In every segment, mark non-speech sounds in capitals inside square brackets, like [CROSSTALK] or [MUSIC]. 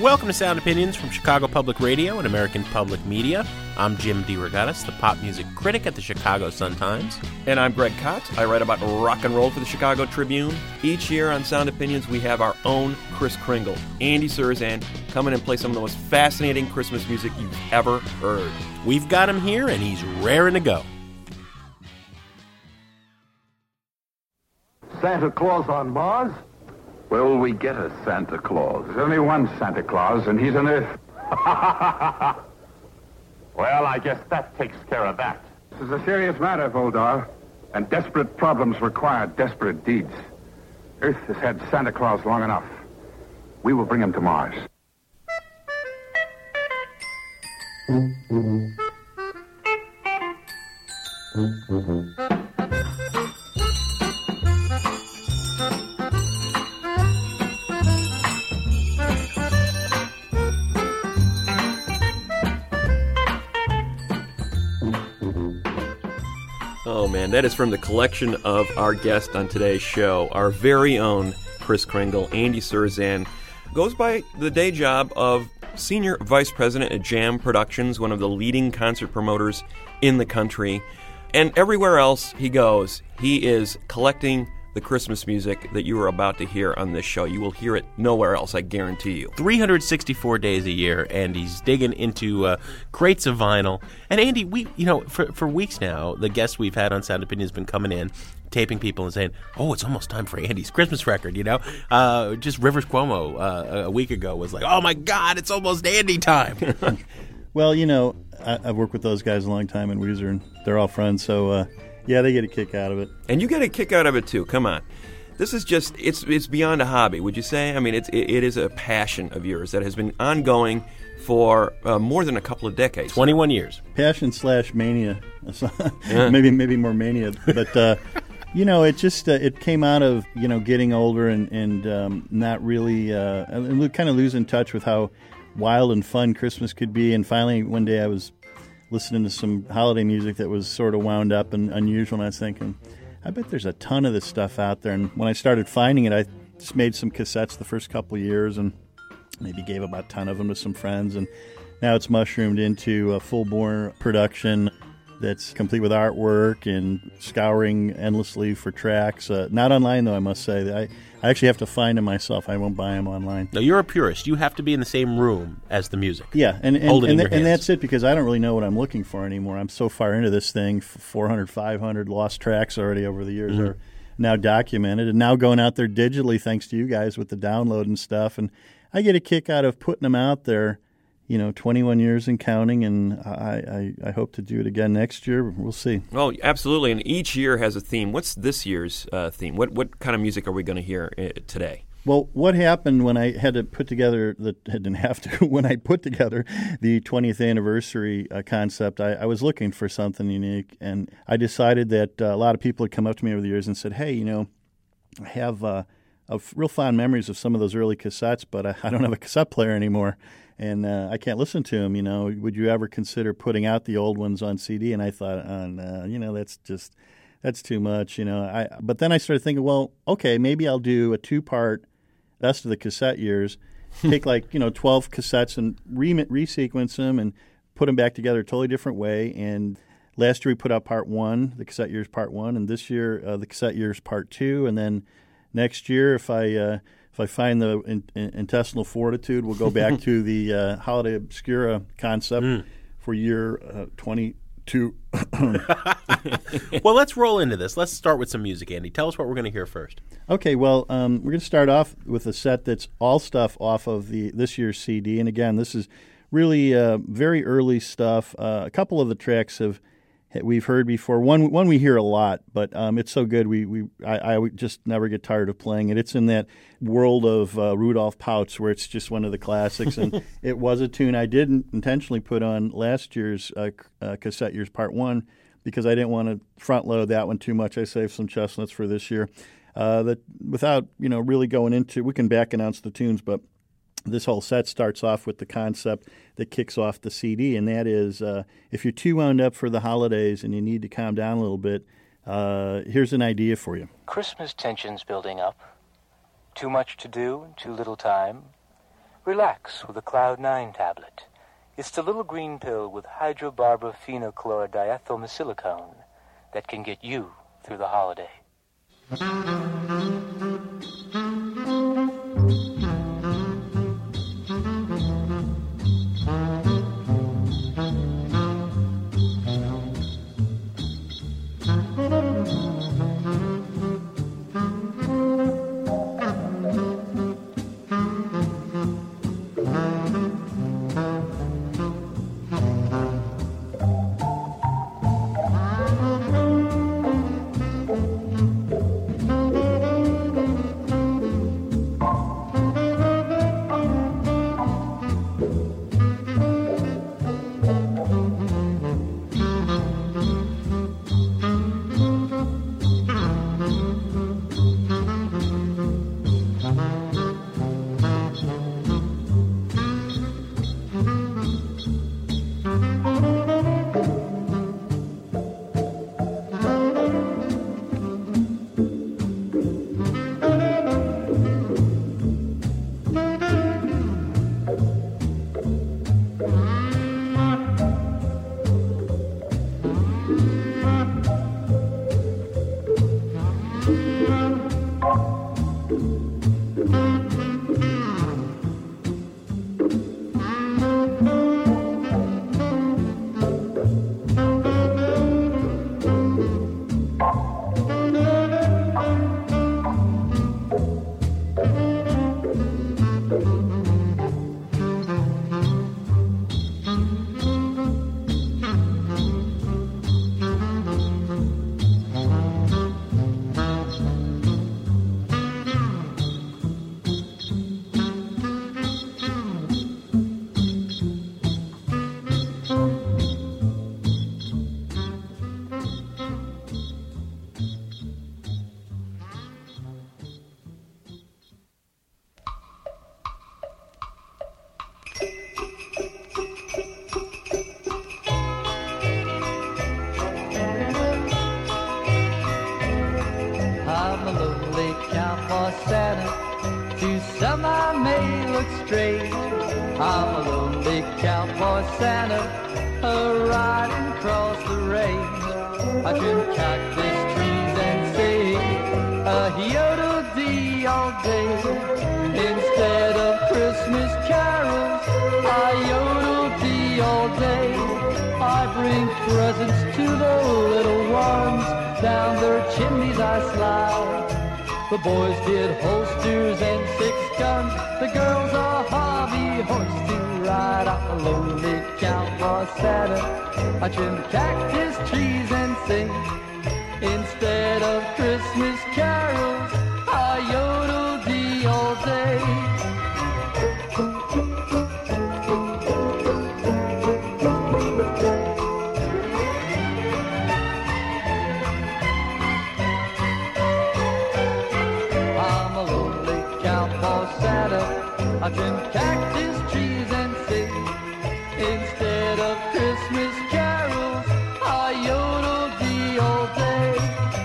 Welcome to Sound Opinions from Chicago Public Radio and American Public Media. I'm Jim DeRogatis, the pop music critic at the Chicago Sun-Times. And I'm Greg Kot. I write about rock and roll for the Chicago Tribune. Each year on Sound Opinions, we have our own Kris Kringle, Andy Cirzan, come in and play some of the most fascinating Christmas music you've ever heard. We've got him here, and he's raring to go. Santa Claus on Mars? Where will we get a Santa Claus? There's only one Santa Claus, and he's on Earth. [LAUGHS] Well, I guess that takes care of that. This is a serious matter, Voldar, and desperate problems require desperate deeds. Earth has had Santa Claus long enough. We will bring him to Mars. Mm-hmm. Oh man, that is from the collection of our guest on today's show, our very own Kris Kringle, Andy Cirzan, goes by the day job of senior vice president at Jam Productions, one of the leading concert promoters in the country. And everywhere else he goes, he is collecting the Christmas music that you are about to hear on this show. You will hear it nowhere else, I guarantee you. 364 days a year, and he's digging into uh, crates of vinyl. And Andy, we, you know, for, for weeks now, the guests we've had on Sound Opinion has been coming in, taping people and saying, "Oh, it's almost time for Andy's Christmas record." You know, uh, just Rivers Cuomo uh, a week ago was like, "Oh my God, it's almost Andy time." [LAUGHS] Well, you know, I, I've worked with those guys a long time in Weezer, and they're all friends. So, uh, yeah, they get a kick out of it. And you get a kick out of it too. Come on. This is just it's it's beyond a hobby, would you say? I mean, it's it, it is a passion of yours that has been ongoing for uh, more than a couple of decades. 21 years. Passion slash mania, [LAUGHS] maybe maybe more mania, but uh, [LAUGHS] you know, it just uh, it came out of you know getting older and and um, not really uh, and kind of losing touch with how wild and fun Christmas could be. And finally, one day I was listening to some holiday music that was sort of wound up and unusual, and I was thinking, I bet there's a ton of this stuff out there. And when I started finding it, I just made some cassettes the first couple years and maybe gave about 10 of them to some friends. And now it's mushroomed into a full bore production that's complete with artwork and scouring endlessly for tracks. Uh, not online, though, I must say. I, I actually have to find them myself. I won't buy them online. Now, you're a purist. You have to be in the same room as the music. Yeah, and and, Hold it in and, your th- and that's it because I don't really know what I'm looking for anymore. I'm so far into this thing. f- 400, 500 lost tracks already over the years Mm-hmm. are now documented, and now going out there digitally thanks to you guys with the download and stuff. And I get a kick out of putting them out there. You know, 21 years and counting, and I, I, I hope to do it again next year. We'll see. Well, absolutely. And each year has a theme. What's this year's uh, theme? What what kind of music are we going to hear uh, today? Well, what happened when I had to put together the [LAUGHS] didn't have to [LAUGHS] when I put together the 20th anniversary uh, concept? I, I was looking for something unique, and I decided that uh, a lot of people had come up to me over the years and said, "Hey, you know, I have uh, real fond memories of some of those early cassettes, but I, I don't have a cassette player anymore." And uh, I can't listen to them. You know, would you ever consider putting out the old ones on CD? And I thought, oh, no, you know, that's just that's too much. You know, I. But then I started thinking, well, okay, maybe I'll do a two-part best of the cassette years. [LAUGHS] Take like you know twelve cassettes and re- resequence them and put them back together a totally different way. And last year we put out part one, the cassette years part one, and this year uh, the cassette years part two. And then next year, if I uh, if I find the in, in- intestinal fortitude, we'll go back [LAUGHS] to the uh, holiday obscura concept for year uh, twenty two. [LAUGHS] well, let's roll into this. Let's start with some music, Andy. Tell us what we're going to hear first. Okay, well, um, we're going to start off with a set that's all stuff off of the this year's CD, and again, this is really uh, very early stuff. Uh, a couple of the tracks have we've heard before. One one we hear a lot, but um, it's so good we we I, I, just never get tired of playing it. It's in that world of uh, Rudolph Pouts where it's just one of the classics, and [LAUGHS] it was a tune I didn't intentionally put on last year's uh, uh, cassette years part one because I didn't want to front load that one too much. I saved some chestnuts for this year. Uh, that without you know really going into, we can back announce the tunes, but this whole set starts off with the concept that kicks off the CD, and that is uh, if you're too wound up for the holidays and you need to calm down a little bit, uh, here's an idea for you. Christmas tensions building up. Too much to do, too little time. Relax with a Cloud 9 tablet. It's the little green pill with hydrobarbaphenochlorodiethylsilicone that can get you through the holiday.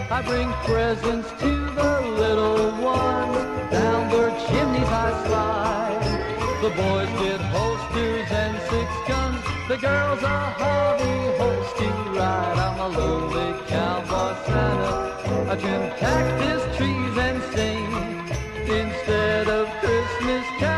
I bring presents to the little one. Down their chimneys I slide. The boys get holsters and six guns. The girls a hobby horse to ride. I'm a lonely cowboy Santa. I trim cactus trees and sing instead of Christmas carols.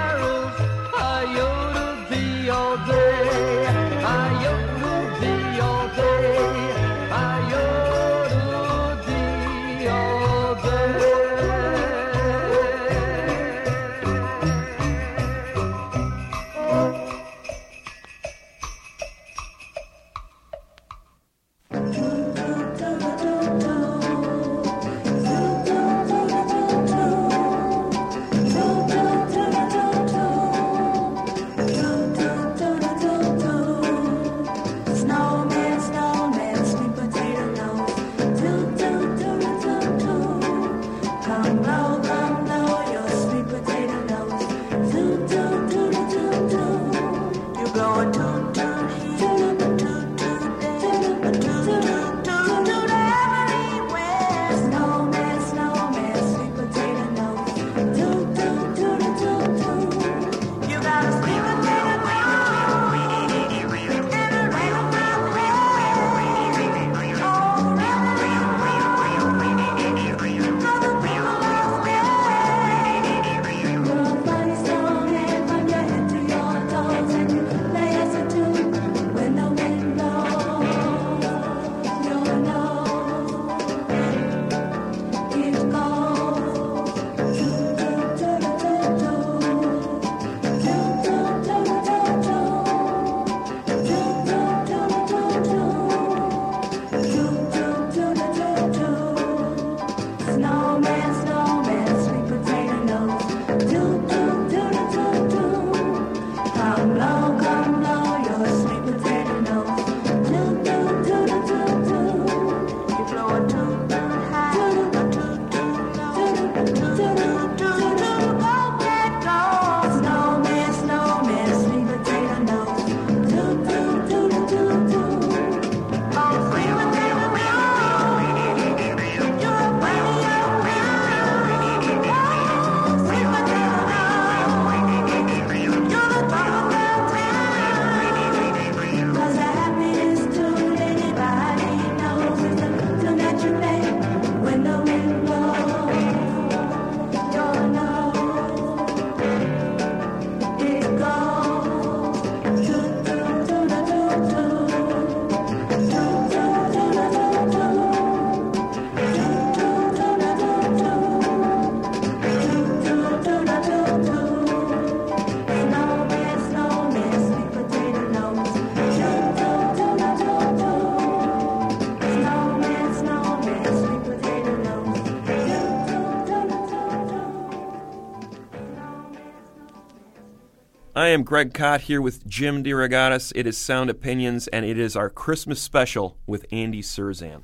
am Greg Kot here with Jim DeRogatis. It is Sound Opinions, and it is our Christmas special with Andy Cirzan.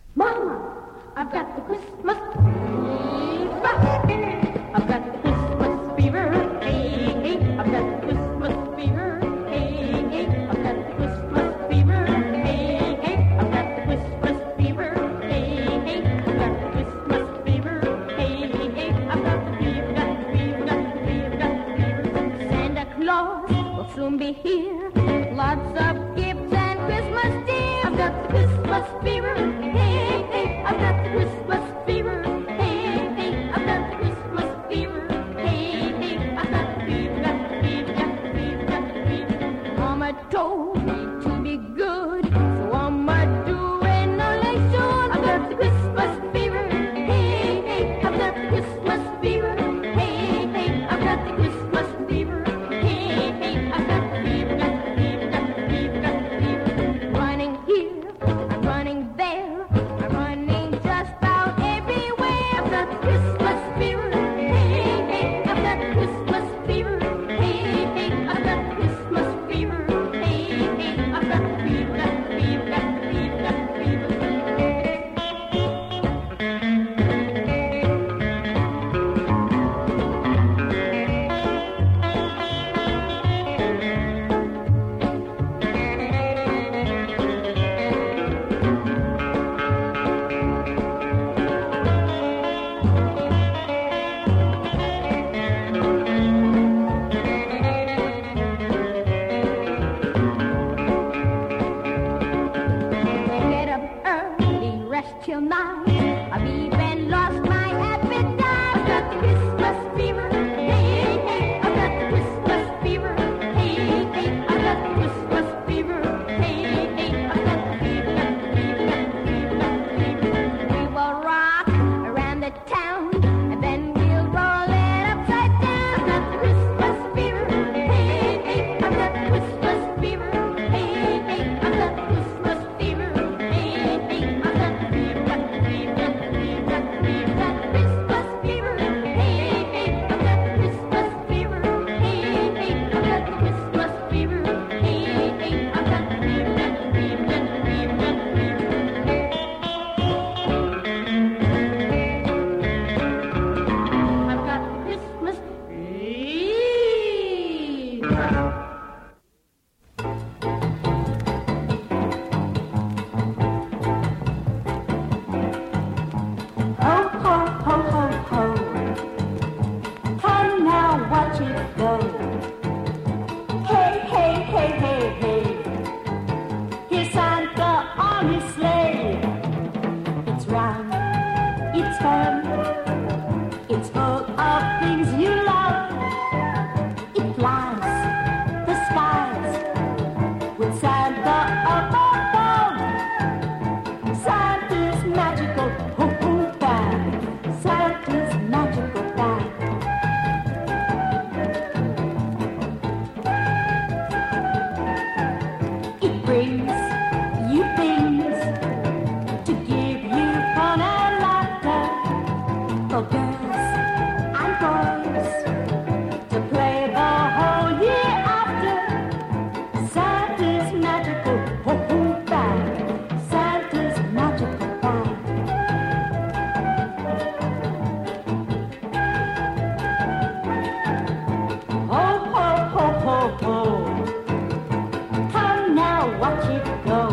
Keep going.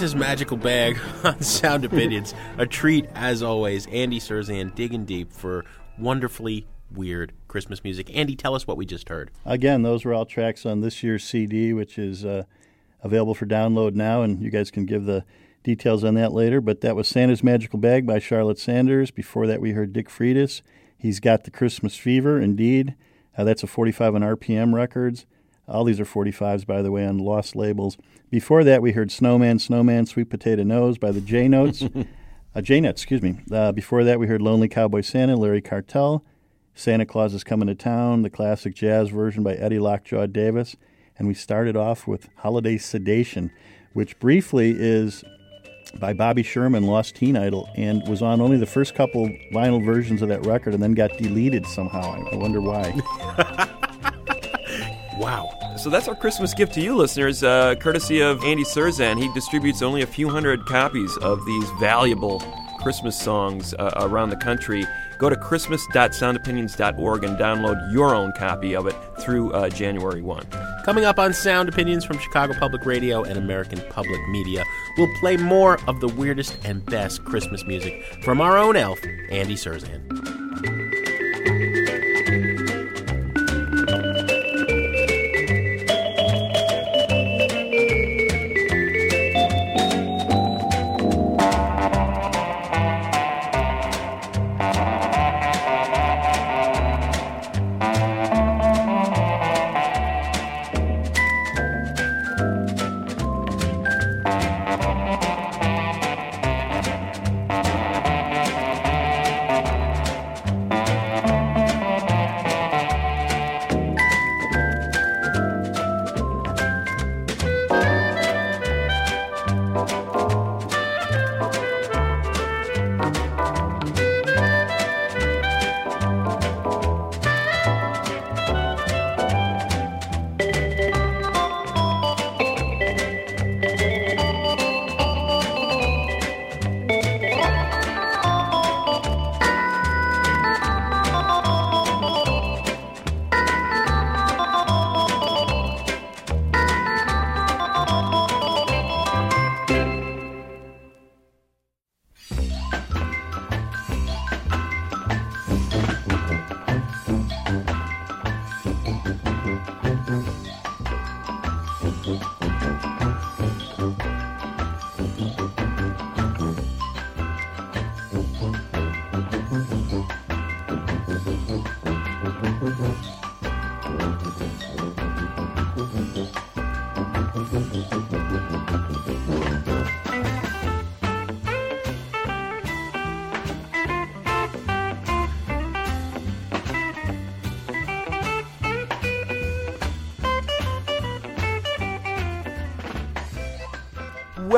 Santa's magical bag [LAUGHS] on Sound Opinions. a treat, as always. Andy Cirzan digging deep for wonderfully weird Christmas music. Andy, tell us what we just heard. Again, those were all tracks on this year's CD, which is uh, available for download now, and you guys can give the details on that later. But that was Santa's Magical Bag by Charlotte Sanders. Before that, we heard Dick Friedis. He's got the Christmas fever, indeed. Uh, that's a 45 on RPM Records. All these are 45s, by the way, on Lost Labels. Before that, we heard Snowman, Snowman, Sweet Potato Nose by the J Notes. [LAUGHS] uh, J Nuts, excuse me. Uh, before that, we heard Lonely Cowboy Santa, Larry Cartel. Santa Claus is Coming to Town, the classic jazz version by Eddie Lockjaw Davis. And we started off with Holiday Sedation, which briefly is by Bobby Sherman, Lost Teen Idol, and was on only the first couple vinyl versions of that record and then got deleted somehow. I wonder why. [LAUGHS] wow. So that's our Christmas gift to you, listeners, uh, courtesy of Andy Cirzan. He distributes only a few hundred copies of these valuable Christmas songs uh, around the country. Go to christmas.soundopinions.org and download your own copy of it through uh, January 1. Coming up on Sound Opinions from Chicago Public Radio and American Public Media, we'll play more of the weirdest and best Christmas music from our own elf, Andy Cirzan.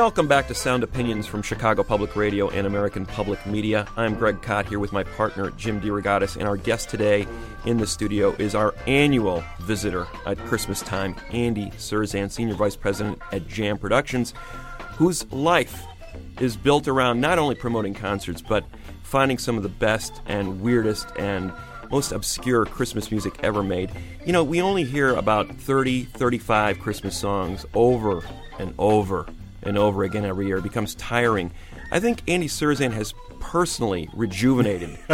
Welcome back to Sound Opinions from Chicago Public Radio and American Public Media. I'm Greg Kot here with my partner Jim DeRogatis, and our guest today in the studio is our annual visitor at Christmas time, Andy Cirzan, Senior Vice President at Jam Productions, whose life is built around not only promoting concerts, but finding some of the best and weirdest and most obscure Christmas music ever made. You know, we only hear about 30, 35 Christmas songs over and over and over again every year. It becomes tiring. I think Andy Cirzan has personally rejuvenated [LAUGHS]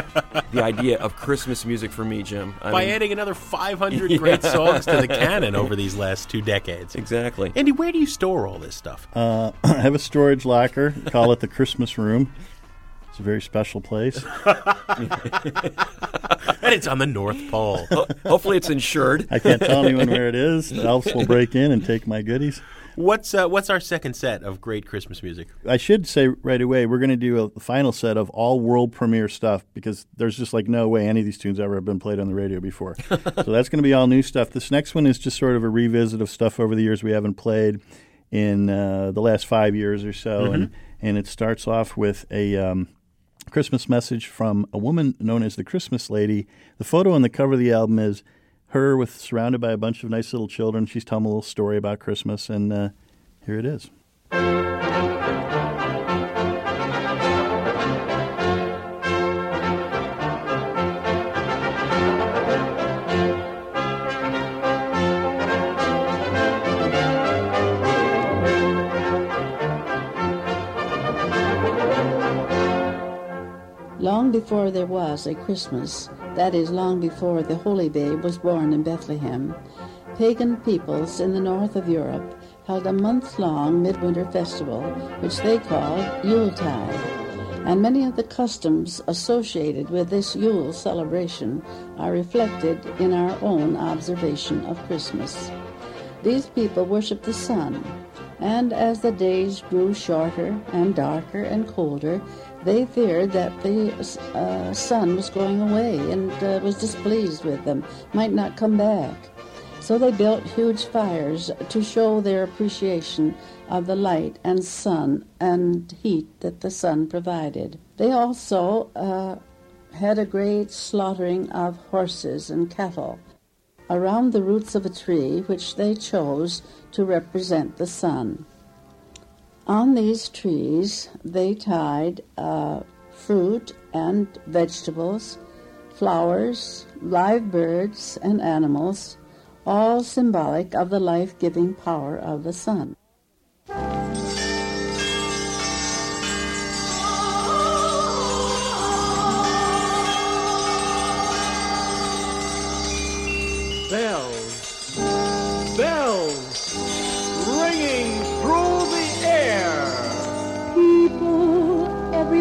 the idea of Christmas music for me, Jim. I By mean- adding another [LAUGHS] 500 great songs to the canon over these last two decades. Exactly. Andy, where do you store all this stuff? Uh, [CLEARS THROAT] I have a storage locker. Call it the Christmas room. It's a very special place. [LAUGHS] and it's on the North Pole. Hopefully, it's insured. I can't tell anyone where it is. The elves will break in and take my goodies. What's uh, what's our second set of great Christmas music? I should say right away, we're going to do a final set of all world premiere stuff because there's just like no way any of these tunes ever have been played on the radio before. [LAUGHS] so that's going to be all new stuff. This next one is just sort of a revisit of stuff over the years we haven't played in uh, the last five years or so, and and it starts off with a. Um, Christmas message from a woman known as the Christmas Lady. The photo on the cover of the album is her with surrounded by a bunch of nice little children. She's telling a little story about Christmas, and uh, here it is. Before there was a Christmas, that is, long before the Holy Babe was born in Bethlehem, pagan peoples in the north of Europe held a month long midwinter festival, which they called Yuletide. And many of the customs associated with this Yule celebration are reflected in our own observation of Christmas. These people worshiped the sun, and as the days grew shorter and darker and colder, they feared that the uh, sun was going away and uh, was displeased with them, might not come back. So they built huge fires to show their appreciation of the light and sun and heat that the sun provided. They also uh, had a great slaughtering of horses and cattle around the roots of a tree which they chose to represent the sun. On these trees, they tied uh, fruit and vegetables, flowers, live birds, and animals, all symbolic of the life giving power of the sun.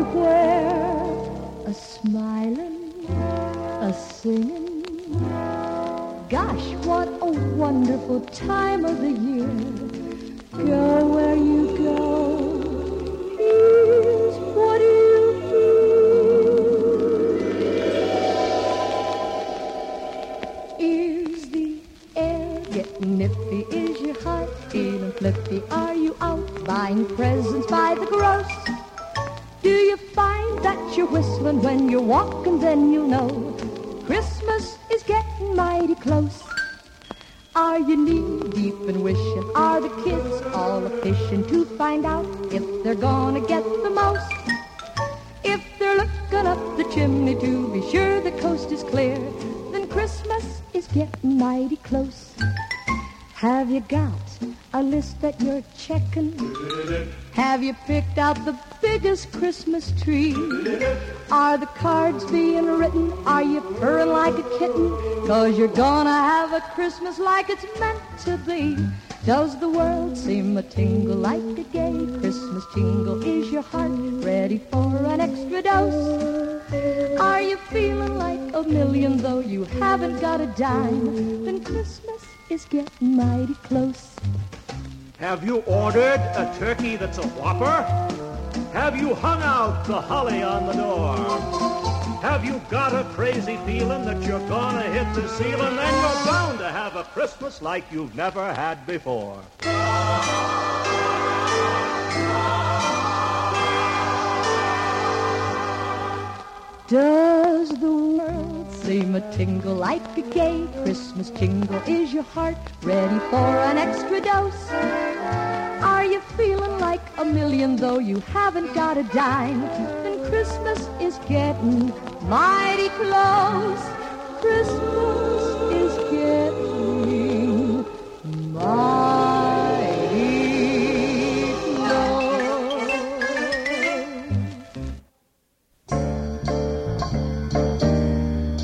Everywhere, a smiling, a singing. Gosh, what a wonderful time of the year. Go where you go. Biggest Christmas tree? Are the cards being written? Are you purring like a kitten? Cause you're gonna have a Christmas like it's meant to be. Does the world seem a tingle like a gay Christmas jingle? Is your heart ready for an extra dose? Are you feeling like a million though you haven't got a dime? Then Christmas is getting mighty close. Have you ordered a turkey that's a whopper? Have you hung out the holly on the door? Have you got a crazy feeling that you're gonna hit the ceiling? Then you're bound to have a Christmas like you've never had before. Does the world seem a tingle like a gay Christmas jingle? Is your heart ready for an extra dose? Are you feeling like a million though you haven't got a dime? Then Christmas is getting mighty close. Christmas is getting mighty close.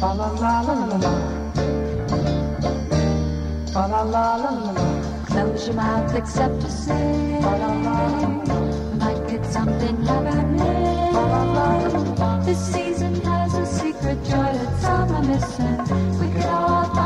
La la la la la la. La la la la your mouth except to say. Might get something la la. This season has a secret joy that some are missing We could all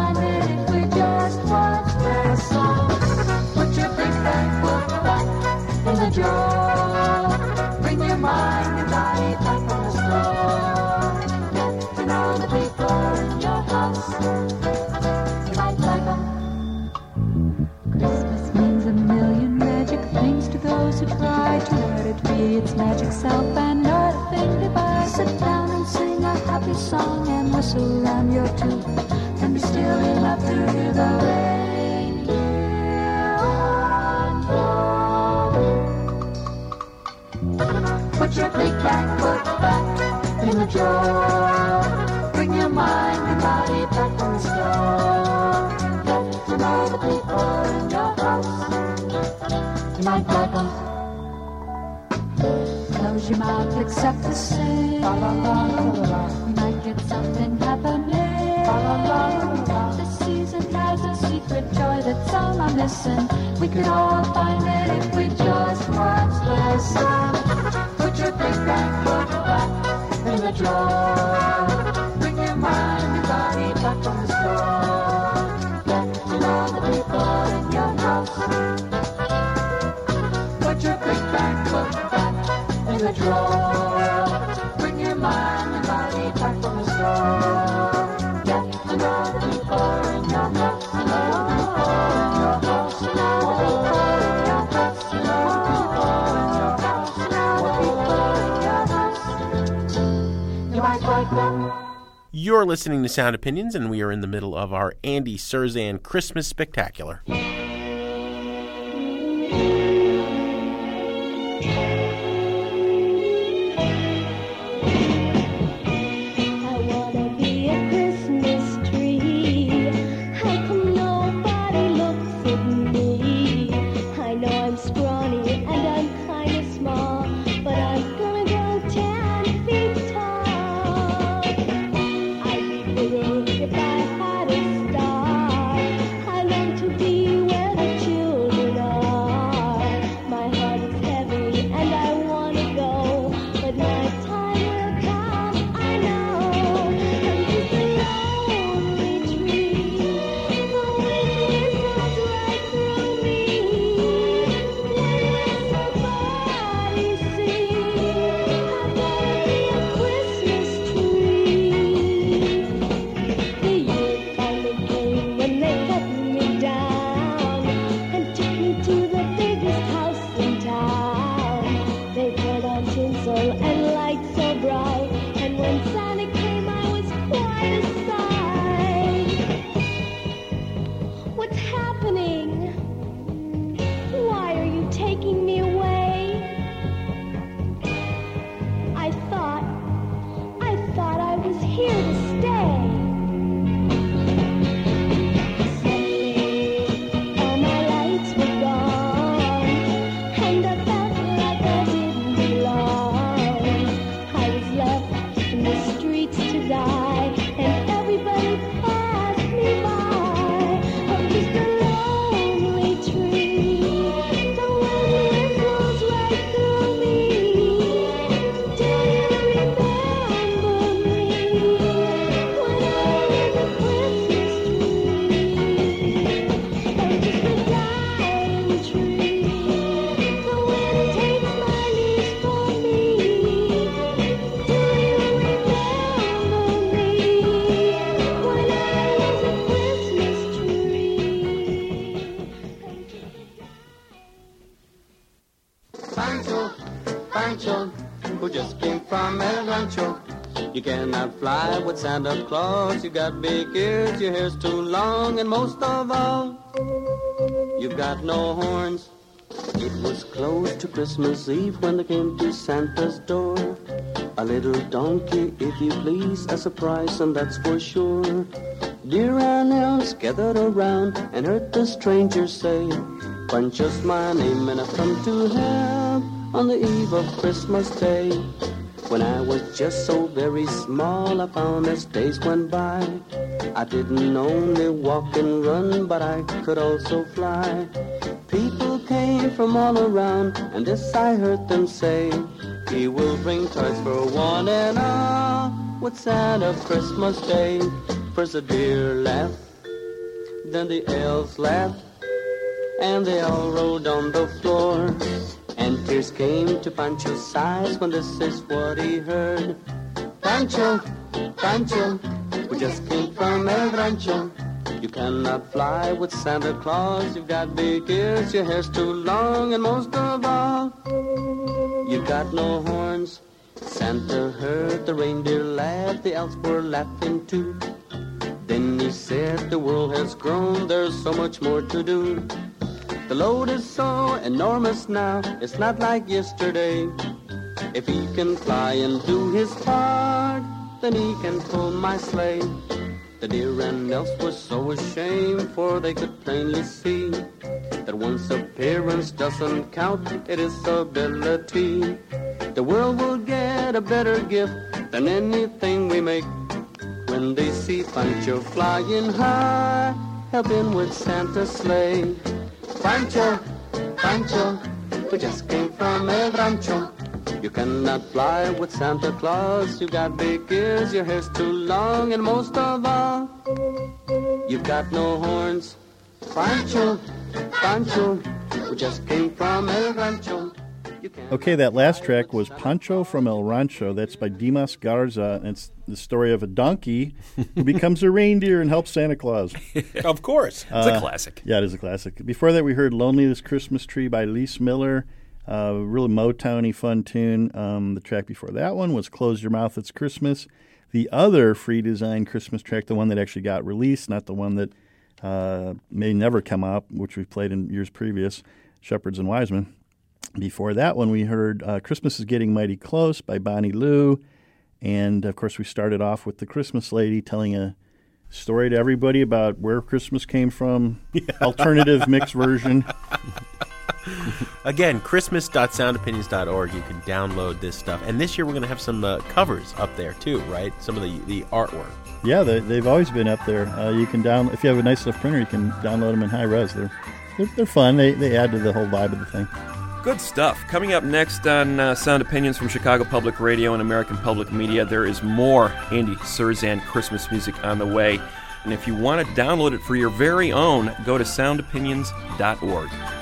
magic self and not a thing to buy. Sit down and sing a happy song and whistle around your tooth and be still enough to hear the board. Put your big banquet back in the drawer. Bring your mind and body back from the store. Get to know the people in your house. You might like close your mouth except to sing. We might get something happening. This season has a secret joy that some are missing. We could all find it if we just once listen. Put your big back foot back in the drawer. Bring your mind, your body back from the store. The drawer. Bring your mind and body back from the. You're listening to Sound Opinions, and we are in the middle of our Andy Cirzan Christmas Spectacular. Santa Claus. You got big ears, your hair's too long, and most of all, you've got no horns. It was close to Christmas Eve when they came to Santa's door. A little donkey, if you please, a surprise, and that's for sure. Dear Ann elves gathered around and heard the stranger say, Punch Pancho's my name and I've come to help on the eve of Christmas Day. When I was just so very small, I found as days went by, I didn't only walk and run, but I could also fly. People came from all around, and this I heard them say, He will bring toys for one and all, with Santa Christmas Day. First the deer laughed, then the elves laughed, and they all rolled on the floor. And tears came to Pancho's eyes when this is what he heard. Pancho, Pancho, we just came from El Rancho. You cannot fly with Santa Claus. You've got big ears, your hair's too long, and most of all, you've got no horns. Santa heard the reindeer laugh, the elves were laughing too. Then he said, The world has grown, there's so much more to do. The load is so enormous now, it's not like yesterday. If he can fly and do his part, then he can pull my sleigh. The deer and elves were so ashamed, for they could plainly see that once appearance doesn't count, it is ability. The world will get a better gift than anything we make when they see Pancho flying high, helping with Santa's sleigh. Pancho, Pancho, we just came from El Rancho. You cannot fly with Santa Claus. You got big ears, your hair's too long, and most of all, you've got no horns. Pancho, Pancho, we just came from El Rancho. Okay, that last track was Pancho from El Rancho. That's by Dimas Garza, and it's the story of a donkey who [LAUGHS] becomes a reindeer and helps Santa Claus. [LAUGHS] of course. It's a classic. Yeah, it is a classic. Before that, we heard Lonely This Christmas Tree by Lise Miller. Uh, really Motowny fun tune. Um, the track before that one was Close Your Mouth, It's Christmas. The other free design Christmas track, the one that actually got released, not the one that uh, may never come up, which we've played in years previous, Shepherds and Wisemen. Before that one, we heard uh, Christmas is Getting Mighty Close by Bonnie Lou. And of course, we started off with the Christmas lady telling a story to everybody about where Christmas came from, [LAUGHS] alternative mix version. Again, christmas.soundopinions.org. You can download this stuff. And this year we're going to have some uh, covers up there too, right? Some of the, the artwork. Yeah, they, they've always been up there. Uh, you can down if you have a nice enough printer, you can download them in high res. They're they're, they're fun. They they add to the whole vibe of the thing. Good stuff. Coming up next on uh, Sound Opinions from Chicago Public Radio and American Public Media, there is more Andy Cirzan Christmas music on the way. And if you want to download it for your very own, go to soundopinions.org.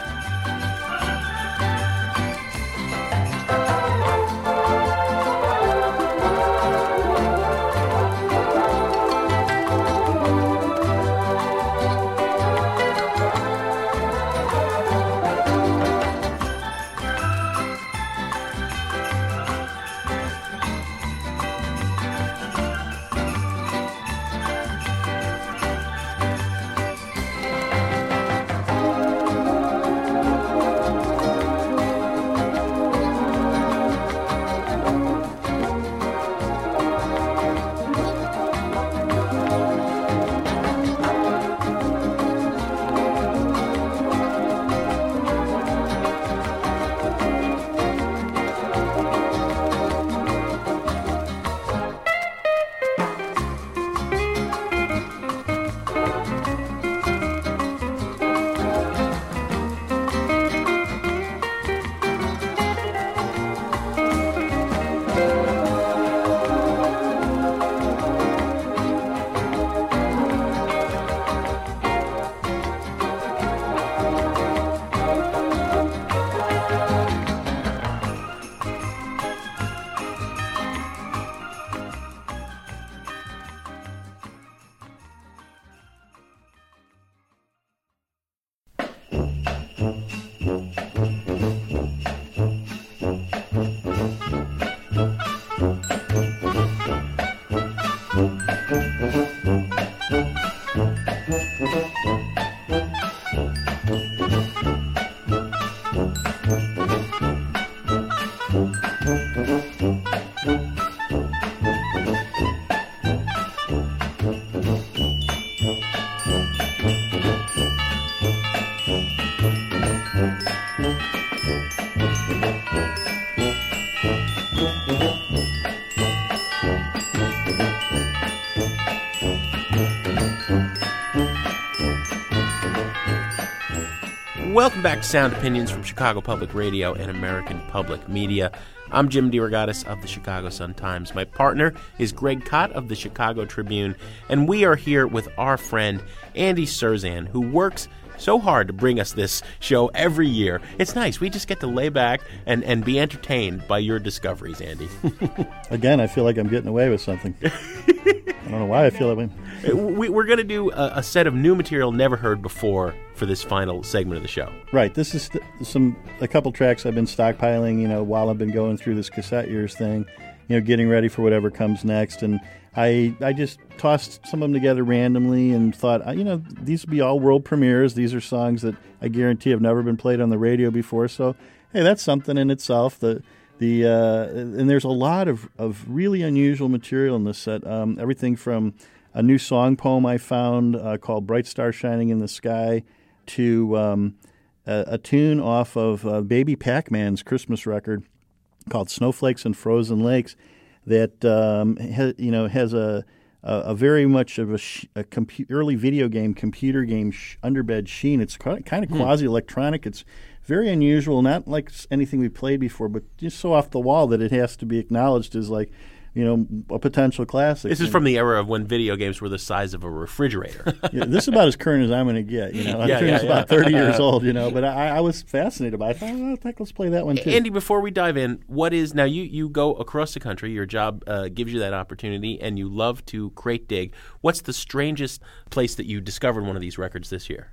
back to Sound Opinions from Chicago Public Radio and American Public Media. I'm Jim DeRogatis of the Chicago Sun-Times. My partner is Greg Kot of the Chicago Tribune, and we are here with our friend Andy Cirzan, who works so hard to bring us this show every year. It's nice. We just get to lay back and, and be entertained by your discoveries, Andy. [LAUGHS] Again, I feel like I'm getting away with something. [LAUGHS] I don't know why I feel that way. Uh, we, we're going to do a, a set of new material never heard before for this final segment of the show. Right. This is th- some a couple tracks I've been stockpiling, you know, while I've been going through this cassette years thing, you know, getting ready for whatever comes next. And I I just tossed some of them together randomly and thought, uh, you know, these would be all world premieres. These are songs that I guarantee have never been played on the radio before. So, hey, that's something in itself. The the uh, and there's a lot of, of really unusual material in this set. Um, everything from a new song poem I found uh, called "Bright Star Shining in the Sky" to um, a, a tune off of uh, Baby Pac-Man's Christmas record called "Snowflakes and Frozen Lakes," that um, ha, you know has a a, a very much of a, sh- a compu- early video game, computer game sh- underbed sheen. It's kind of Hmm. quasi electronic. It's very unusual, not like anything we played before, but just so off the wall that it has to be acknowledged as like, you know, a potential classic. This is from the era of when video games were the size of a refrigerator. [LAUGHS] yeah, this is about as current as I'm going to get. You know, I'm [LAUGHS] Yeah, sure yeah, it's about 30 years old. You know, [LAUGHS] but I, I was fascinated by. it. I thought, well, I think let's play that one too. Andy, before we dive in, what is now? You you go across the country. Your job uh, gives you that opportunity, and you love to crate dig. What's the strangest place that you discovered one of these records this year?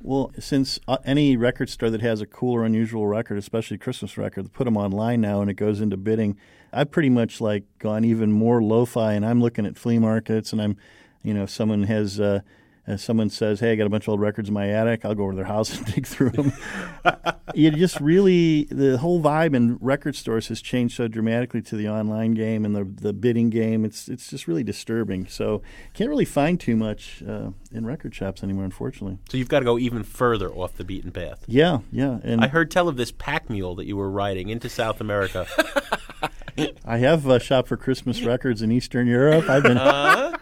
Well, since uh, any record store that has a cool or unusual record, especially Christmas record, put them online now and it goes into bidding. I've pretty much like gone even more lo-fi, and I'm looking at flea markets, and I'm, you know, if someone has. Uh, uh, someone says, "Hey, I got a bunch of old records in my attic," I'll go over to their house [LAUGHS] and dig through them. [LAUGHS] you just really the whole vibe in record stores has changed so dramatically to the online game and the the bidding game. It's it's just really disturbing. So can't really find too much uh, in record shops anymore, unfortunately. So you've got to go even further off the beaten path. Yeah, yeah. And I heard tell of this pack mule that you were riding into South America. [LAUGHS] [LAUGHS] I have uh, shopped for Christmas records in Eastern Europe. I've been. Uh,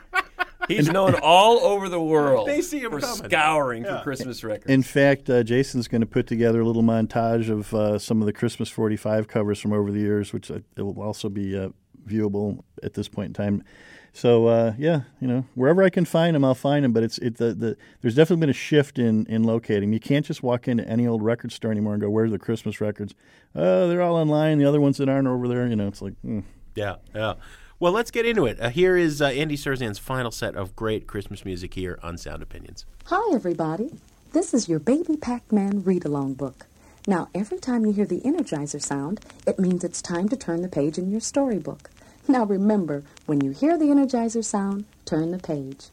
he's known all over the world They see him for coming. scouring Yeah. for Christmas records. In fact, uh, Jason's going to put together a little montage of uh, some of the Christmas 45 covers from over the years, which uh, it will also be uh, viewable at this point in time. So uh, yeah, you know, wherever I can find them, I'll find them. But it's it the, the there's definitely been a shift in in locating. You can't just walk into any old record store anymore and go, "Where's the Christmas records?" Oh, they're all online. The other ones that aren't over there, you know, it's like. Mm. yeah, yeah. Well, let's get into it. Uh, here is uh, Andy Cirzan's final set of great Christmas music here on Sound Opinions. Hi, everybody. This is your Baby Pac Man read along book. Now, every time you hear the Energizer sound, it means it's time to turn the page in your storybook. Now, remember, when you hear the Energizer sound, turn the page.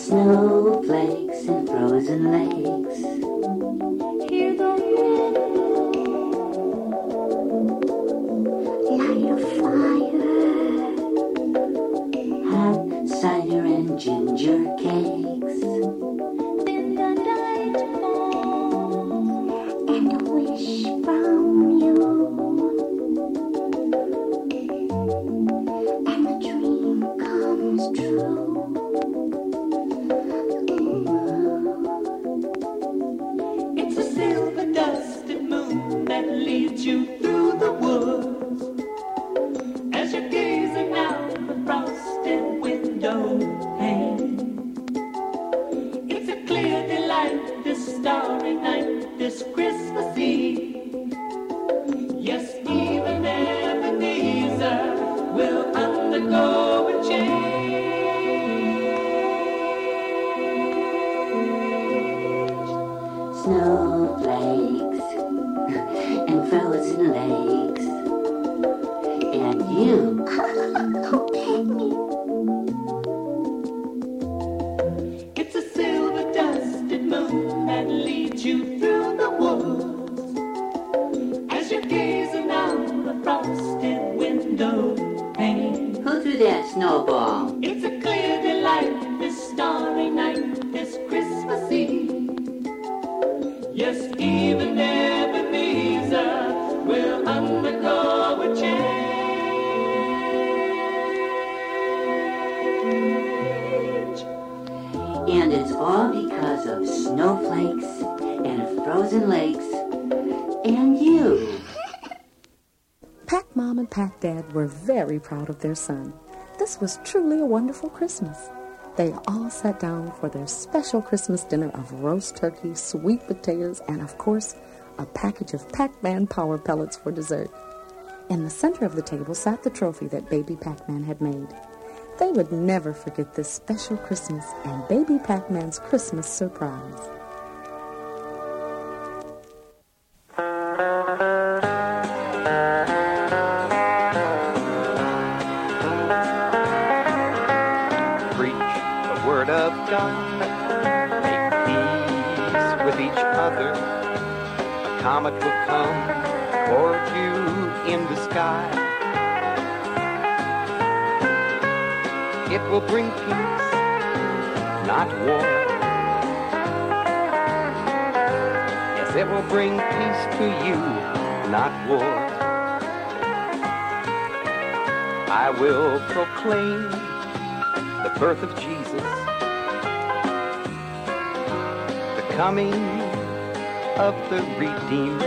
Snowflakes and frozen lakes. Ginger cakes. Their son. This was truly a wonderful Christmas. They all sat down for their special Christmas dinner of roast turkey, sweet potatoes, and of course, a package of Pac Man power pellets for dessert. In the center of the table sat the trophy that Baby Pac Man had made. They would never forget this special Christmas and Baby Pac Man's Christmas surprise. Comet will come toward you in the sky. It will bring peace, not war. Yes, it will bring peace to you, not war. I will proclaim the birth of Jesus, the coming of the Redeemer.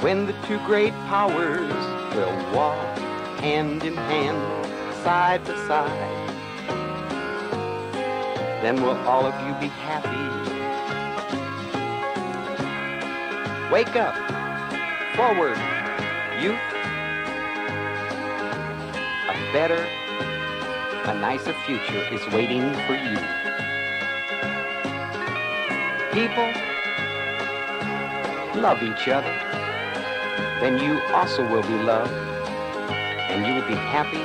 When the two great powers will walk hand in hand, side to side, then will all of you be happy. Wake up, forward, youth. A better, a nicer future is waiting for you. People, love each other. Then you also will be loved, and you will be happy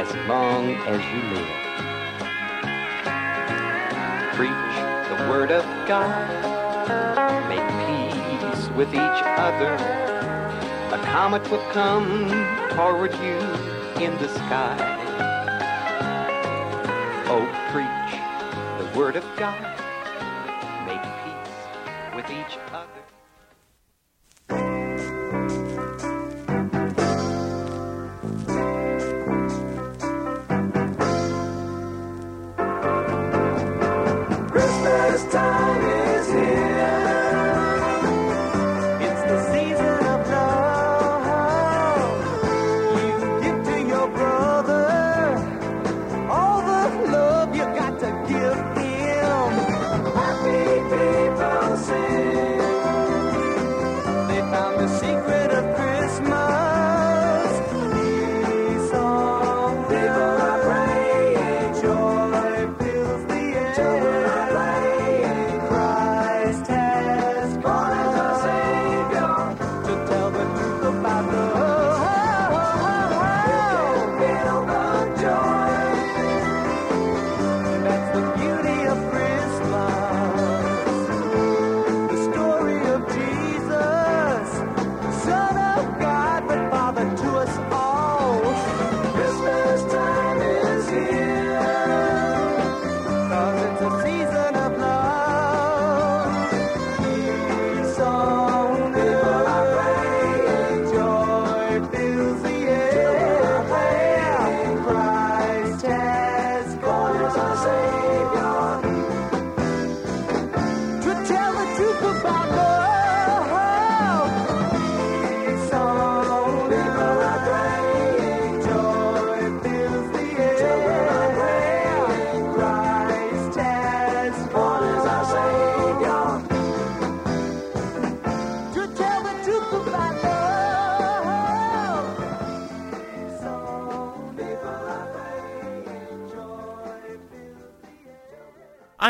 as long as you live. Preach the word of God, make peace with each other. A comet will come toward you in the sky. Oh, preach the word of God.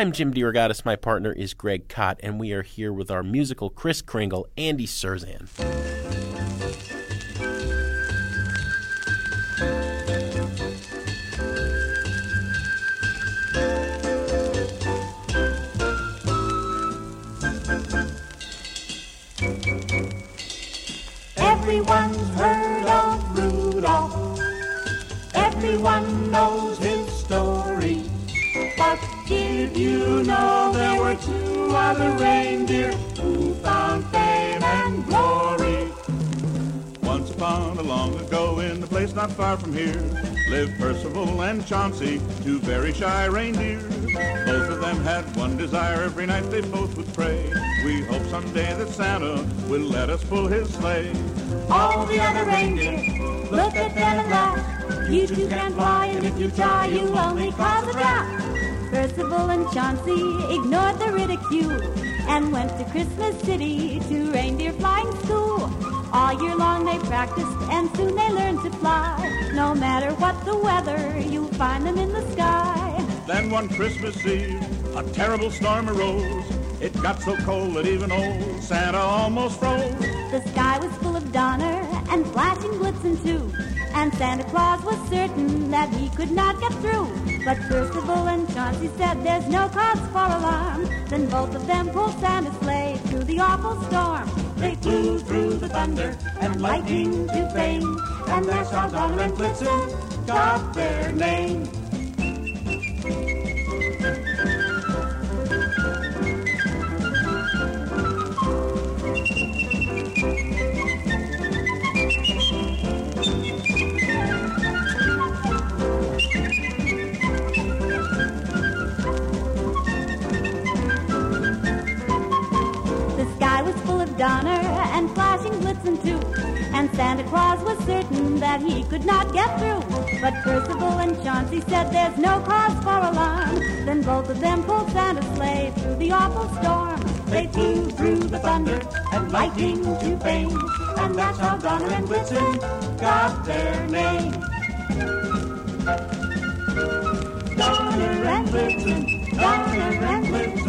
I'm Jim DeRogatis. My partner is Greg Kot, and we are here with our musical Kris Kringle, Andy Cirzan. Everyone's heard other reindeer who found fame and glory? Once upon a long ago, in a place not far from here, lived Percival and Chauncey, two very shy reindeer. Both of them had one desire, every night they both would pray. We hope someday that Santa will let us pull his sleigh. All the other reindeer looked at them and laughed. You two can't fly, and if you try, you'll only cause a draft. Percival and Chauncey ignored the ridicule and went to Christmas City to reindeer flying school. All year long they practiced and soon they learned to fly. No matter what the weather, you'll find them in the sky. Then one Christmas Eve, a terrible storm arose. It got so cold that even old Santa almost froze. The sky was full of donner and flashing blitzen too. And Santa Claus was certain that he could not get through. But Percival and Chauncey said there's no cause for alarm. Then both of them pulled Santa's sleigh through the awful storm. They flew through the thunder and lightning to fame. And that's how Donner and Blitzen got their name. Donner and flashing Blitzen too. And Santa Claus was certain that he could not get through. But Percival and Chauncey said there's no cause for alarm. Then both of them pulled Santa's sleigh through the awful storm. They flew through the thunder and lightning to fame. And that's how Donner and Blitzen got their name. Donner and Blitzen, Donner and Blitzen,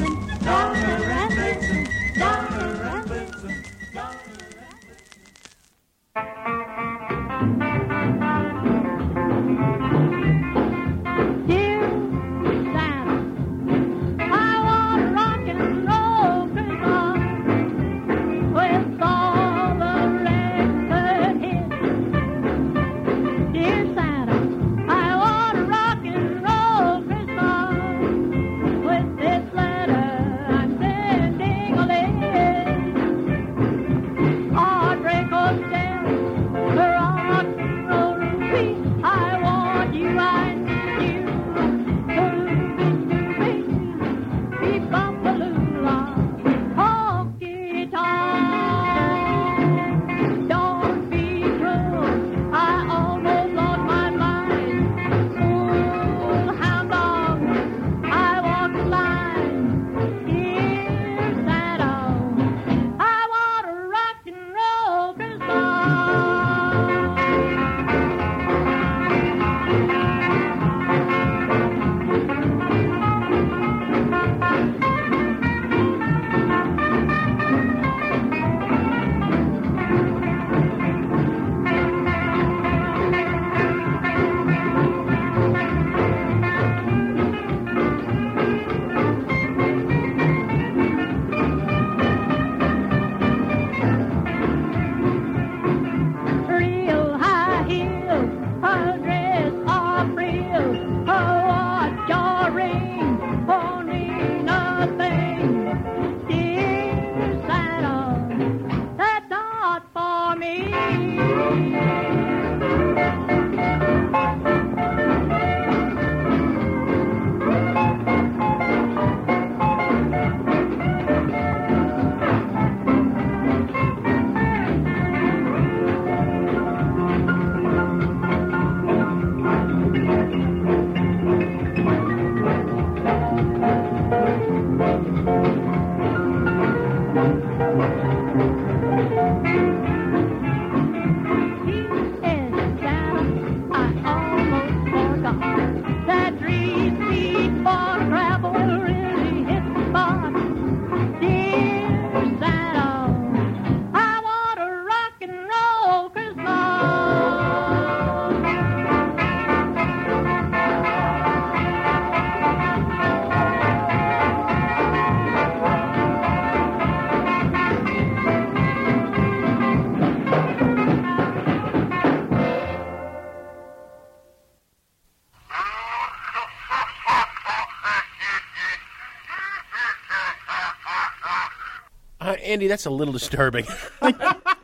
Andy, that's a little disturbing.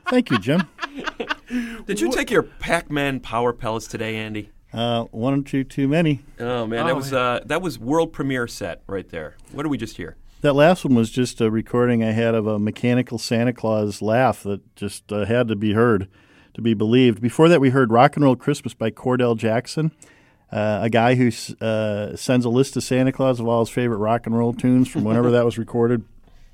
Thank you, Jim. Did you take your Pac-Man power pellets today, Andy? Uh, one or two too many. Oh man, that was uh, that was world premiere set right there. What did we just hear? That last one was just a recording I had of a mechanical Santa Claus laugh that just uh, had to be heard, to be believed. Before that, we heard "Rock and Roll Christmas" by Cordell Jackson, uh, a guy who uh, sends a list to Santa Claus of all his favorite rock and roll tunes from whenever that was recorded.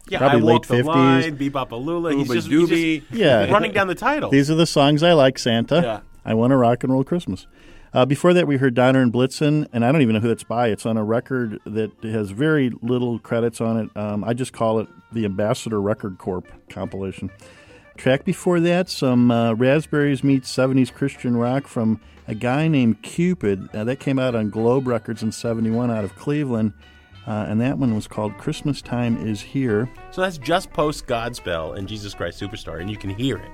Yeah, probably I late Walk the fifties. Line, Bebop Alula. He's just, he's just Yeah, running down the title. These are the songs I like, Santa. Yeah. I want a rock and roll Christmas. Uh, before that, we heard Donner and Blitzen, and I don't even know who that's by. It's on a record that has very little credits on it. Um, I just call it the Ambassador Record Corp compilation. Track before that, some uh, Raspberries meets 70s Christian rock from a guy named Cupid. Uh, that came out on Globe Records in 71 out of Cleveland. Uh, and that one was called Christmas Time Is Here. So that's just post Godspell and Jesus Christ Superstar, and you can hear it.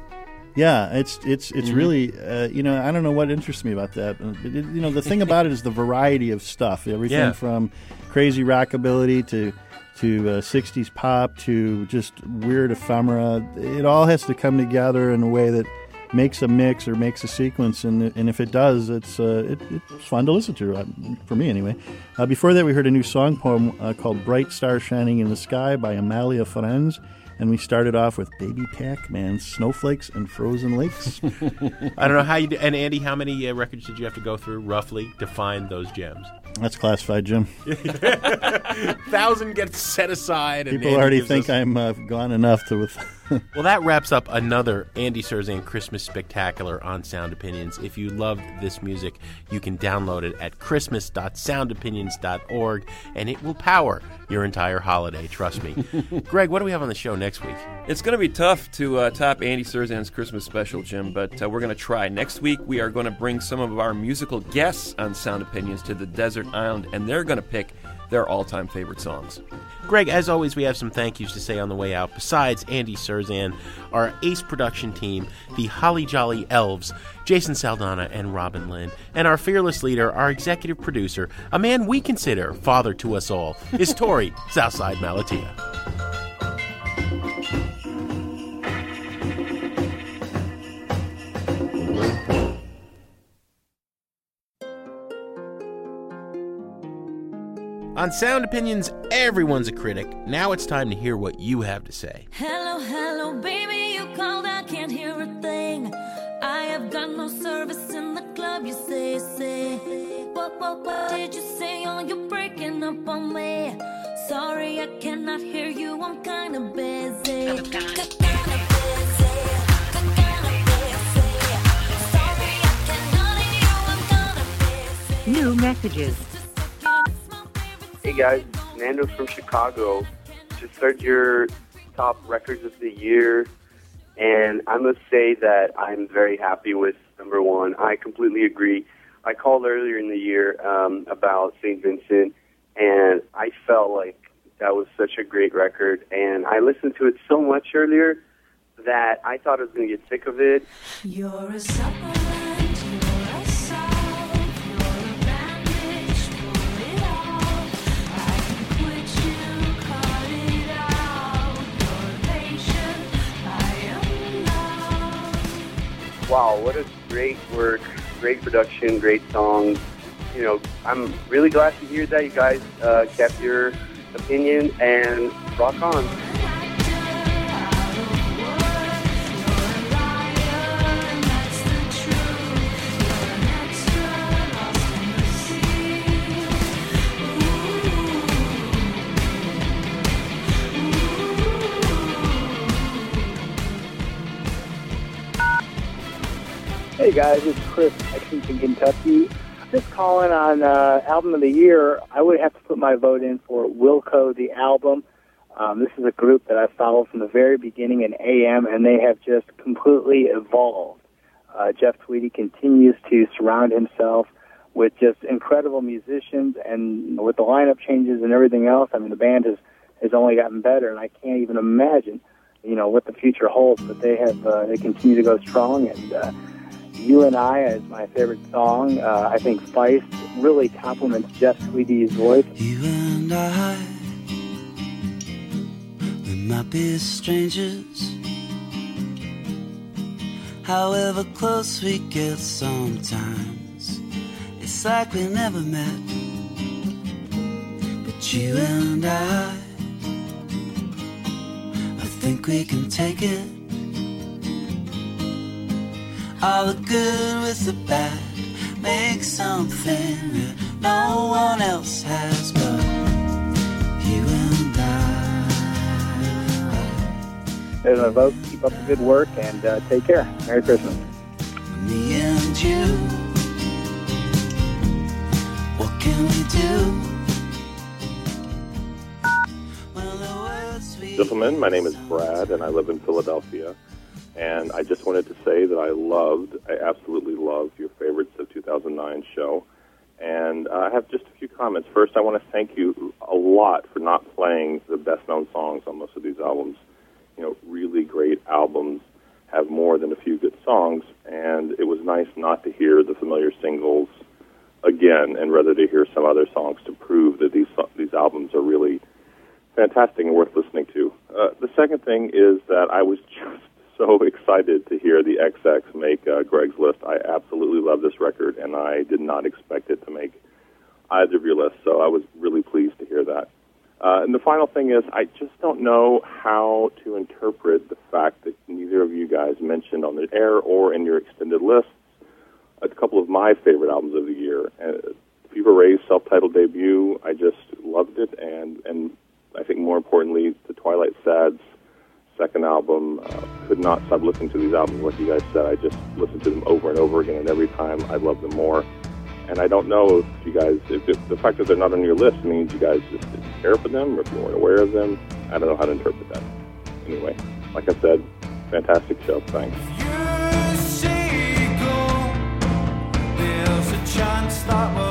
Yeah, it's it's it's Mhm. really uh, you know I don't know what interests me about that. It- you know the thing about it is the variety of stuff. Everything Yeah. from crazy rockabilly to to uh, '60s pop to just weird ephemera. It all has to come together in a way that makes a mix or makes a sequence. And and if it does, it's uh, it, it's fun to listen to uh, for me anyway. Uh, before that, we heard a new song poem uh, called "Bright Star Shining in the Sky" by Amalia Ferenz. And we started off with Baby Pac-Man, Snowflakes, and Frozen Lakes. [LAUGHS] I don't know how you do. And Andy, how many uh, records did you have to go through roughly to find those gems? That's classified, Jim. [LAUGHS] Thousand gets set aside. And People Andy already think us- I'm uh, gone enough to with. Well, that wraps up another Andy Cirzan Christmas Spectacular on Sound Opinions. If you loved this music, you can download it at christmas.soundopinions.org, and it will power your entire holiday. Trust me. [LAUGHS] Greg, what do we have on the show next week? It's going to be tough to uh, top Andy Cirzan's Christmas special, Jim, but uh, we're going to try. Next week, we are going to bring some of our musical guests on Sound Opinions to the desert island, and they're going to pick their all time favorite songs. Greg, as always, we have some thank yous to say on the way out. Besides Andy Cirzan, our ace production team, the Holly Jolly Elves, Jason Saldanha and Robin Linn, and our fearless leader, our executive producer, a man we consider father to us all, is Torey [LAUGHS] Southside Malatia. On Sound Opinions, everyone's a critic. Now it's time to hear what you have to say. Hello, hello, baby, you called, I can't hear a thing. I have got no service in the club, you say, say. What, what, what did you say? Oh, you're breaking up on me. Sorry, I cannot hear you, I'm kinda busy. I'm kinda busy. New messages. Hey guys, Nando from Chicago. Just heard your top records of the year, and I must say that I'm very happy with number one. I completely agree. I called earlier in the year um, about St. Vincent, and I felt like that was such a great record. And I listened to it so much earlier that I thought I was going to get sick of it. You're a supplement, Wow, what a great work, great production, great songs. You know, I'm really glad to hear that you guys uh, kept your opinion and rock on. Hey guys, it's Chris from Kentucky. Just calling on uh, album of the year. I would have to put my vote in for Wilco the album. Um, this is a group that I followed from the very beginning in AM, and they have just completely evolved. Uh, Jeff Tweedy continues to surround himself with just incredible musicians, and with the lineup changes and everything else, I mean, the band has has only gotten better, and I can't even imagine, you know, what the future holds. But they have uh, they continue to go strong, and uh, you and I is my favorite song. Uh, I think Feist really complements Jeff Tweedy's voice. You and I, we might be strangers. However close we get sometimes, it's like we never met. But you and I, I think we can take it. All the good with the bad, make something that no one else has but you and I. There's my vote. Keep up the good work and uh, take care. Merry Christmas. Me and you. What can we do? Well the world. Gentlemen, my name is Brad, and I live in Philadelphia. And I just wanted to say that I loved, I absolutely loved your favorites of 2009 show. And uh, I have just a few comments. First, I want to thank you a lot for not playing the best known songs on most of these albums. You know, really great albums have more than a few good songs, and it was nice not to hear the familiar singles again, and rather to hear some other songs to prove that these these albums are really fantastic and worth listening to. Uh, the second thing is that I was [LAUGHS] just so excited to hear the XX make uh, Greg's list. I absolutely love this record, and I did not expect it to make either of your lists, so I was really pleased to hear that. Uh, and the final thing is, I just don't know how to interpret the fact that neither of you guys mentioned on the air or in your extended lists a couple of my favorite albums of the year. Uh, Fever Ray's self-titled debut, I just loved it, and and I think more importantly, the Twilight Sad's second album. Uh, could not stop listening to these albums. Like you guys said, I just listened to them over and over again, and every time I love them more. And I don't know if you guys, if, if the fact that they're not on your list means you guys just didn't care for them, or if you weren't aware of them. I don't know how to interpret that. Anyway, like I said, fantastic show. Thanks. There's a chance that we're